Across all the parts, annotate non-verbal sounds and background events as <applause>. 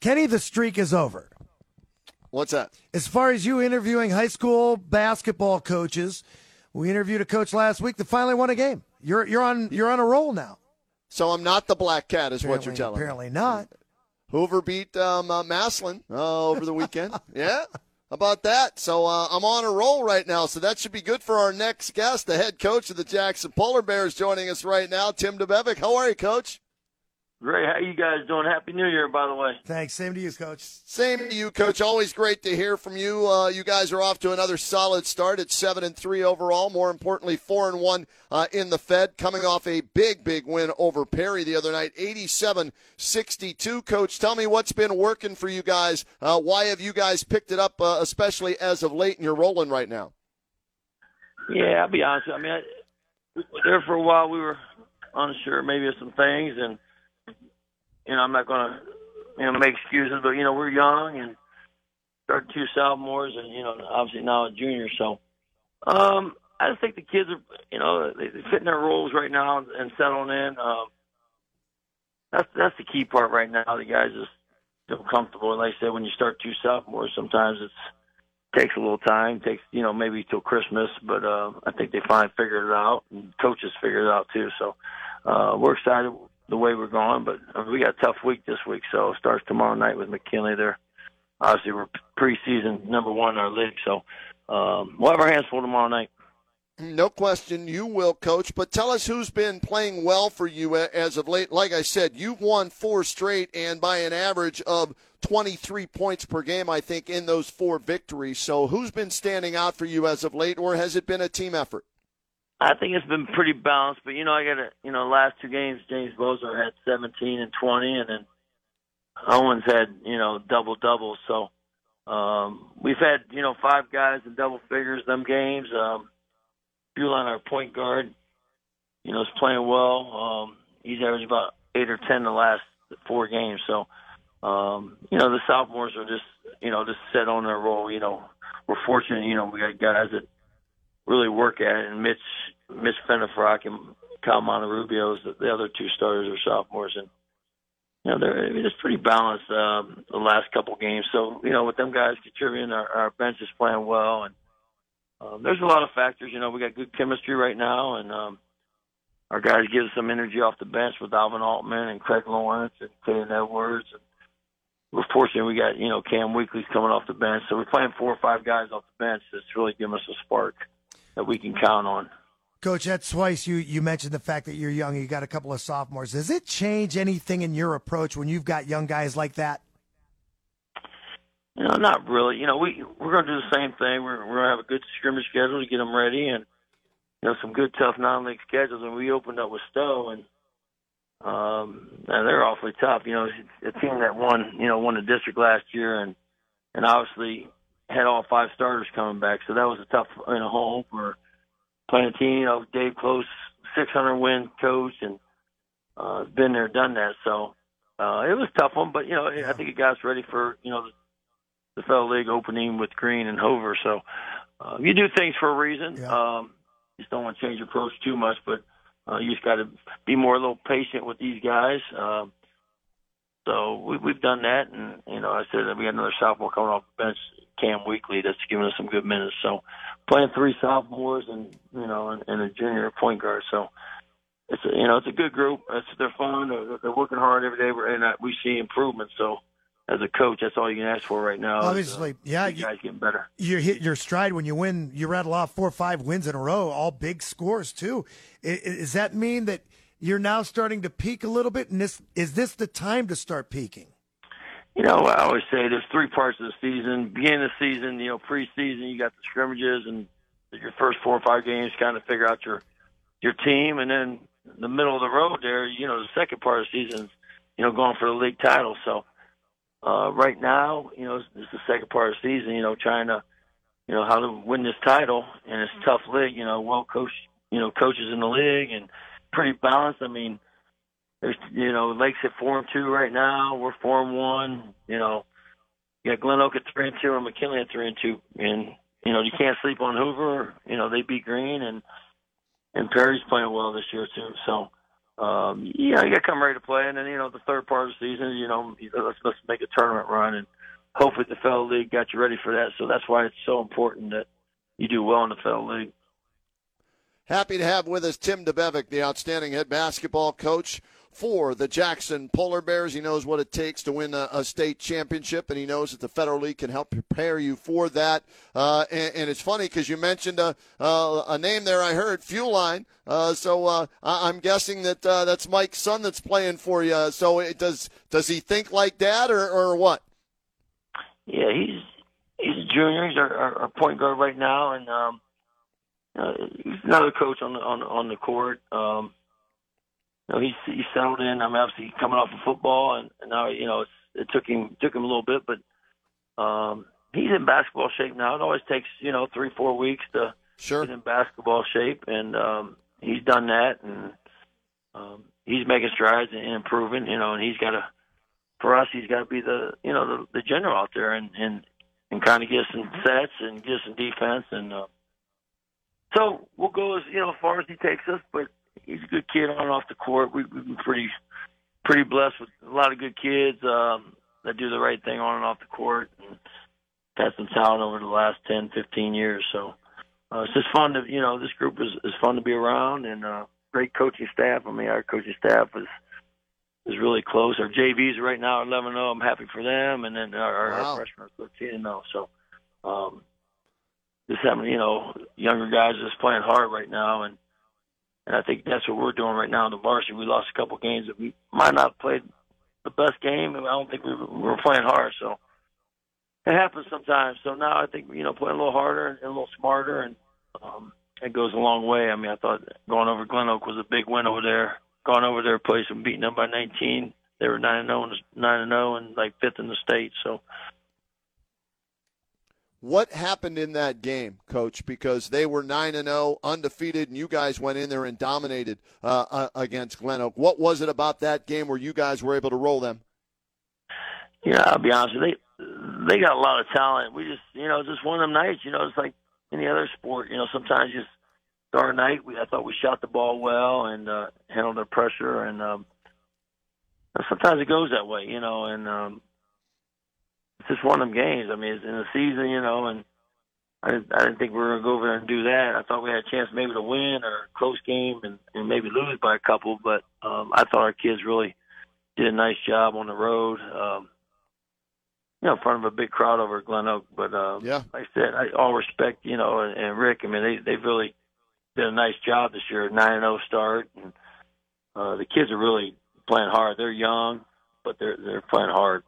Kenny, the streak is over. What's that? As far as you interviewing high school basketball coaches, we interviewed a coach last week that finally won a game. You're you're on you're on a roll now. So I'm not the black cat, is apparently, what you're telling apparently me. not. Hoover beat um, uh, Massillon uh, over the weekend. <laughs> yeah. About that? So uh, I'm on a roll right now. So that should be good for our next guest, the head coach of the Jackson Polar Bears, joining us right now, Tim DeBevick. How are you, Coach? Great. How you guys doing? Happy New Year, by the way. Thanks. Same to you, Coach. Same to you, Coach. Always great to hear from you. Uh, you guys are off to another solid start at seven and three overall. More importantly, four and one uh, in the Fed, coming off a big, big win over Perry the other night, 87-62. Coach, tell me what's been working for you guys. Uh, why have you guys picked it up, uh, especially as of late, and you're rolling right now? Yeah, I'll be honest. I mean, I, there for a while we were unsure maybe of some things, and you know, I'm not to, you know, make excuses, but you know, we're young and started two sophomores, and you know, obviously now a junior. So, um, I just think the kids are, you know, they, they're fitting their roles right now and settling in. Um, that's that's the key part right now. The guys just feel comfortable. And Like I said, when you start two sophomores, sometimes it's takes a little time, takes you know maybe till Christmas, but uh, I think they finally figured it out, and coaches figured it out too. So uh, we're excited the way we're going. But I mean, we got a tough week this week, so it starts tomorrow night with McKinley. They're obviously we're preseason number one in our league, so um, we'll have our hands full tomorrow night. No question, you will, Coach. But tell us who's been playing well for you as of late. Like I said, you've won four straight, and by an average of 23 points per game, I think, in those four victories. So, who's been standing out for you as of late, or has it been a team effort? I think it's been pretty balanced, but you know, I got to, you know, last two games, James Bozo had 17 and 20, and then Owens had, you know, double doubles. So um, we've had, you know, five guys in double figures them games. Um, Fuline, our point guard, you know, is playing well. Um, he's averaged about eight or ten the last four games. So, um, you know, the sophomores are just, you know, just set on their role. You know, we're fortunate. You know, we got guys that really work at it. And Mitch, Mitch Fenifrock and Kyle Monterubio, the, the other two starters are sophomores, and you know they're I mean, it's pretty balanced um, the last couple games. So you know, with them guys contributing, our, our bench is playing well, and um, there's a lot of factors. You know, we got good chemistry right now, and um, our guys give some energy off the bench with Alvin Altman and Craig Lawrence and Caden Edwards. And we're fortunate we got you know Cam Weekly's coming off the bench, so we're playing four or five guys off the bench. That's really giving us a spark that we can count on. Coach, that's twice you, you mentioned the fact that you're young. You got a couple of sophomores. Does it change anything in your approach when you've got young guys like that? You know, not really. You know, we we're going to do the same thing. We're we're going to have a good scrimmage schedule to get them ready, and you know, some good tough non-league schedules. And we opened up with Stow, and um, and they're awfully tough. You know, a team that won you know won the district last year, and and obviously had all five starters coming back. So that was a tough you know home for a team. You know, Dave Close, 600 win coach, and uh, been there, done that. So uh, it was a tough one, but you know, I think it got us ready for you know the, the fellow league opening with Green and Hoover. So uh, you do things for a reason. Yeah. Um, you just don't want to change your approach too much, but uh, you just got to be more a little patient with these guys. Um, so we, we've done that, and you know, I said that we got another sophomore coming off the bench, Cam Weekly, that's giving us some good minutes. So playing three sophomores and you know, and, and a junior point guard. So it's a, you know, it's a good group. It's they're fun. They're, they're working hard every day, and uh, we see improvement. So as a coach, that's all you can ask for right now. is, uh, Obviously, yeah, you guys getting better. you hit your stride when you win. You rattle off four or five wins in a row, all big scores too. I- i- Does that mean that you're now starting to peak a little bit? And this is this the time to start peaking? You know, I always say there's three parts of the season. Beginning of the season, you know, preseason, you got the scrimmages and your first four or five games, kind of figure out your your team, and then the middle of the road there, you know, the second part of the season, you know, going for the league title. So uh, right now, you know, it's, it's the second part of the season. You know, trying to, you know, how to win this title, and it's a tough league. You know, well coached, you know, coaches in the league, and pretty balanced. I mean, there's, you know, Lake's at four and two right now. We're four and one. You know, you got Glen Oak at three and two, and McKinley at three and two, and you know, you can't sleep on Hoover. You know, they beat Green, and and Perry's playing well this year too. So um, yeah, you got to come ready to play. And then, you know, the third part of the season, you know, let's, let's make a tournament run. And hopefully the Federal League got you ready for that. So that's why it's so important that you do well in the Federal League. Happy to have with us Tim DeBevick, the outstanding head basketball coach for the Jackson Polar Bears. He knows what it takes to win a, a state championship, and he knows that the Federal League can help prepare you for that. Uh, and, and, it's funny because you mentioned a, uh, a, name there. I heard Fuline. Uh, so uh, I'm guessing that uh, that's Mike's son that's playing for you. So it does does he think like dad or, or what? Yeah, he's he's a junior. He's our, our point guard right now, and um, uh, he's another coach on the on on the court. Um, you know, he's he's settled in. I'm obviously coming off of football, and, and now you know it's, it took him took him a little bit, but um, he's in basketball shape now. It always takes you know three four weeks to sure. get in basketball shape, and um, he's done that, and um, he's making strides and improving. You know, and he's got to for us, he's got to be the you know the, the general out there and and and kind of get some sets and get some defense, and uh, so we'll go as you know as far as he takes us, but he's a good kid on and off the court. We, we've been pretty pretty blessed with a lot of good kids um, that do the right thing on and off the court. And had some talent over the last ten, fifteen years. So uh, it's just fun to you know this group is is fun to be around and uh, great coaching staff. I mean our coaching staff is is really close. Our JVs right now are 11 0. I'm happy for them, and then our, wow. our freshmen are 13 0. So um, just having you know younger guys just playing hard right now and and I think that's what we're doing right now in the varsity. We lost a couple games that we might not have played the best game, and I don't think we were, we playing hard. So it happens sometimes. So now I think you know playing a little harder and a little smarter, and um, it goes a long way. I mean, I thought going over Glen Oak was a big win over there. Going over their place and beating them by 19. They were nine and zero, oh nine and zero, and like fifth in the state. So what happened in that game, Coach? Because they were nine and zero, oh, undefeated, and you guys went in there and dominated uh, uh, against Glen Oak. What was it about that game where you guys were able to roll them? Yeah, I'll be honest. with They they got a lot of talent. We just, you know, just one of them nights. You know, it's like any other sport. You know, sometimes just a night. We I thought we shot the ball well and uh, handled the pressure, and um, sometimes it goes that way. You know, and um, just one of them games. I mean, it's in the season, you know, and I didn't, I didn't think we were going to go over there and do that. I thought we had a chance maybe to win or a close game and, and maybe lose by a couple, but um, I thought our kids really did a nice job on the road. Um, you know, in front of a big crowd over at Glen Oak. But uh, yeah, like I said, I all respect, you know, and, and Rick. I mean, they they've really did a nice job this year. Nine and zero oh start, and uh, the kids are really playing hard. They're young, but they're they're playing hard.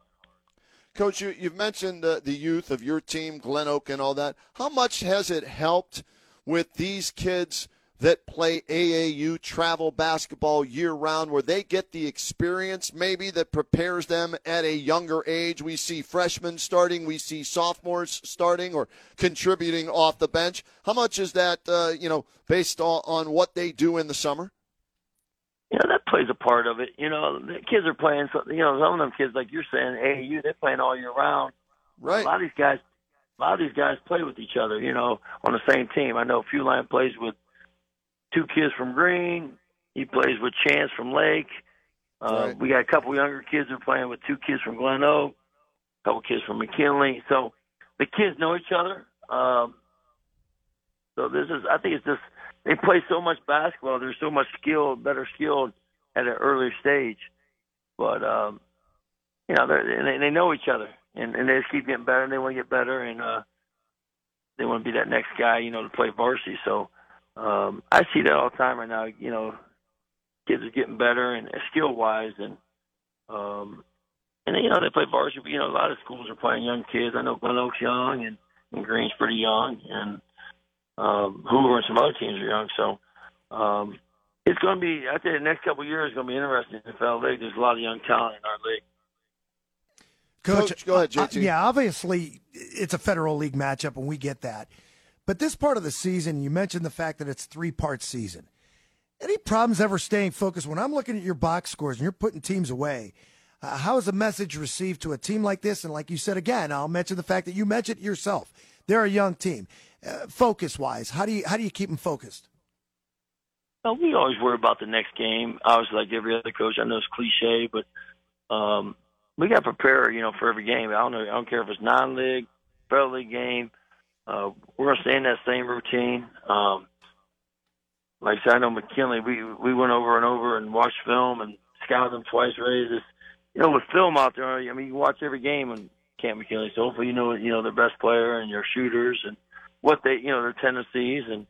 Coach, you, you've mentioned uh, the youth of your team, Glen Oak, and all that. How much has it helped with these kids that play AAU travel basketball year round, where they get the experience maybe that prepares them at a younger age? We see freshmen starting, we see sophomores starting or contributing off the bench. How much is that, uh, you know, based on, on what they do in the summer? Plays a part of it. You know, the kids are playing. So you know, some of them kids, like you're saying, AAU, they're playing all year round. Right. A lot of these guys, a lot of these guys play with each other. You know, on the same team. I know Fuline plays with two kids from Green. He plays with Chance from Lake. Uh, right. We got a couple younger kids who are playing with two kids from Glen Oak, a couple kids from McKinley. So the kids know each other. Um, so this is, I think it's just they play so much basketball. They're so much skilled, better skilled at an earlier stage. But um, you know, they they know each other, and, and they just keep getting better. and They want to get better, and uh, they want to be that next guy, you know, to play varsity. So um, I see that all the time right now. You know, kids are getting better and skill wise, and um, and you know they play varsity. You know, a lot of schools are playing young kids. I know Glen Oak's young, and, and Green's pretty young, and um, Hoover and some other teams are young. So um, it's going to be, I think the next couple of years is going to be interesting in the NFL League. There's a lot of young talent in our league. Coach, Coach, go ahead, uh, JT. yeah, obviously it's a federal league matchup, and we get that. But this part of the season, you mentioned the fact that it's three part season. Any problems ever staying focused? When I'm looking at your box scores and you're putting teams away, uh, how is the message received to a team like this? And like you said again, I'll mention the fact that you mentioned it yourself. They're a young team. Uh, focus wise, how do you how do you keep them focused? Well, we always worry about the next game. Obviously, like every other coach, I know it's cliche, but um, we got to prepare, you know, for every game. I don't know. I don't care if it's non-league, federal league game. Uh, we're gonna stay in that same routine. Um, like I said, I know McKinley. We we went over and over and watched film and scouted them twice. Raised this, you know, with film out there. I mean, you watch every game and Camp McKinley. So hopefully, you know, you know their best player and your shooters and what they, you know, their tendencies. And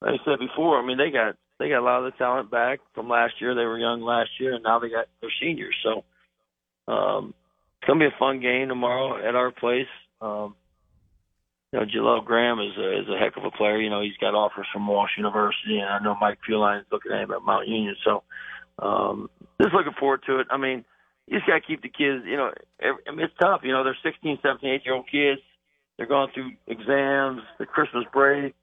like I said before, I mean, they got they got a lot of the talent back from last year. They were young last year, and now they got their seniors. So um, it's gonna be a fun game tomorrow at our place. Um, you know, Jaleel Graham is a, is a heck of a player. You know, he's got offers from Walsh University, and I know Mike Fuline is looking at him at Mount Union. So, um, just looking forward to it. I mean, you just got to keep the kids. You know, I mean, it's tough. You know, they're 16, 17, 8 year old kids. They're going through exams, the Christmas break.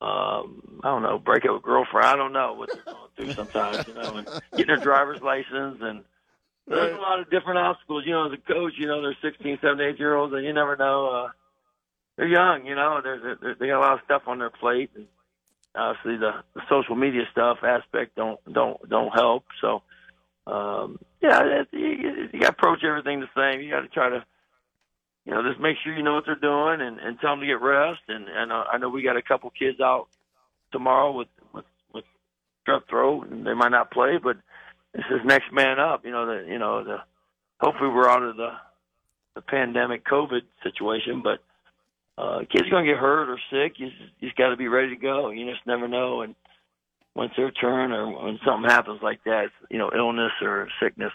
Um, I don't know, break up with girlfriend. I don't know what they're going through sometimes. You know, and getting their driver's license and. There's a lot of different obstacles, you know. As a coach, you know, they're 16, 17, 8 year olds, and you never know. Uh, they're young, you know. They're, they're, they got a lot of stuff on their plate, and obviously the, the social media stuff aspect don't don't don't help. So, um, yeah, it, you, you got to approach everything the same. You got to try to, you know, just make sure you know what they're doing, and, and tell them to get rest. And and uh, I know we got a couple kids out tomorrow with with with strep throat, and they might not play, but this is next man up. You know, the you know the hopefully we're out of the the pandemic COVID situation, but uh, kids going to get hurt or sick. You just, you just got to be ready to go. You just never know. And once their turn or when something happens like that, you know, illness or sickness,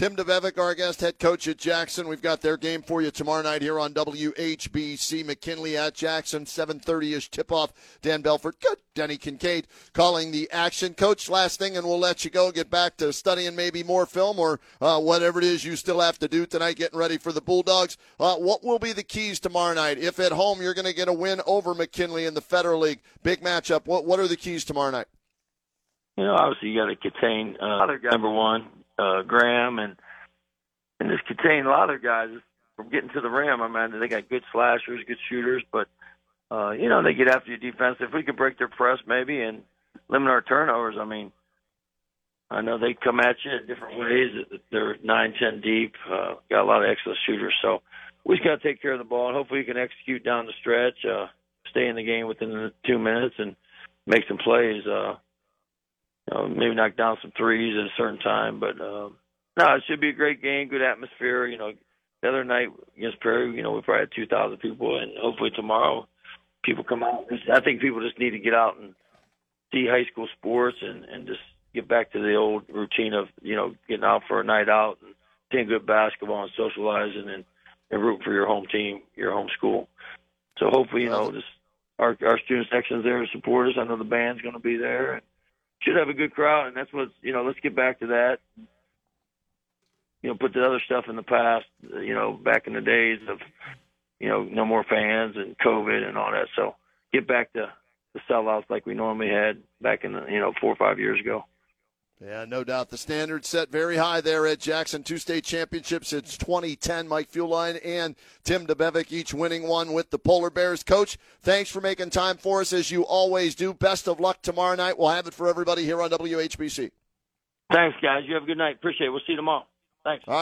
Tim DeBevick, our guest head coach at Jackson. We've got their game for you tomorrow night here on WHBC. McKinley at Jackson, 7.30ish tip-off. Dan Belfort, good. Denny Kincaid calling the action. Coach, last thing, and we'll let you go. Get back to studying maybe more film or uh, whatever it is you still have to do tonight, getting ready for the Bulldogs. Uh, what will be the keys tomorrow night? If at home you're going to get a win over McKinley in the Federal League, big matchup, what, what are the keys tomorrow night? You know, obviously you got to contain uh, number one, uh, Graham, and and just contain a lot of guys from getting to the rim. I mean, they got good slashers, good shooters, but uh, you know they get after your defense. If we could break their press maybe and limit our turnovers, I mean, I know they come at you in different ways. They're nine, ten deep. Uh, got a lot of excellent shooters, so we just got to take care of the ball and hopefully we can execute down the stretch, uh, stay in the game within the two minutes, and make some plays. Uh, you know, maybe knock down some threes at a certain time. But um, no, it should be a great game, good atmosphere. You know, the other night against Perry, you know, we probably had two thousand people, and hopefully tomorrow people come out. I think people just need to get out and see high school sports and and just get back to the old routine of you know getting out for a night out and seeing good basketball and socializing and and rooting for your home team, your home school. So hopefully, you know, just our our student section's there to support us. I know the band's going to be there. And, should have a good crowd, and that's what you know. Let's get back to that. You know, put the other stuff in the past. You know, back in the days of you know no more fans and COVID and all that. So get back to the sellouts like we normally had back in the you know four or five years ago. Yeah, no doubt. The standard set very high there at Jackson. Two state championships since 2010. Mike Fuline and Tim DeBevick each winning one with the Polar Bears. Coach, thanks for making time for us as you always do. Best of luck tomorrow night. We'll have it for everybody here on WHBC. Thanks, guys. You have a good night. Appreciate it. We'll see you tomorrow. Thanks. All right.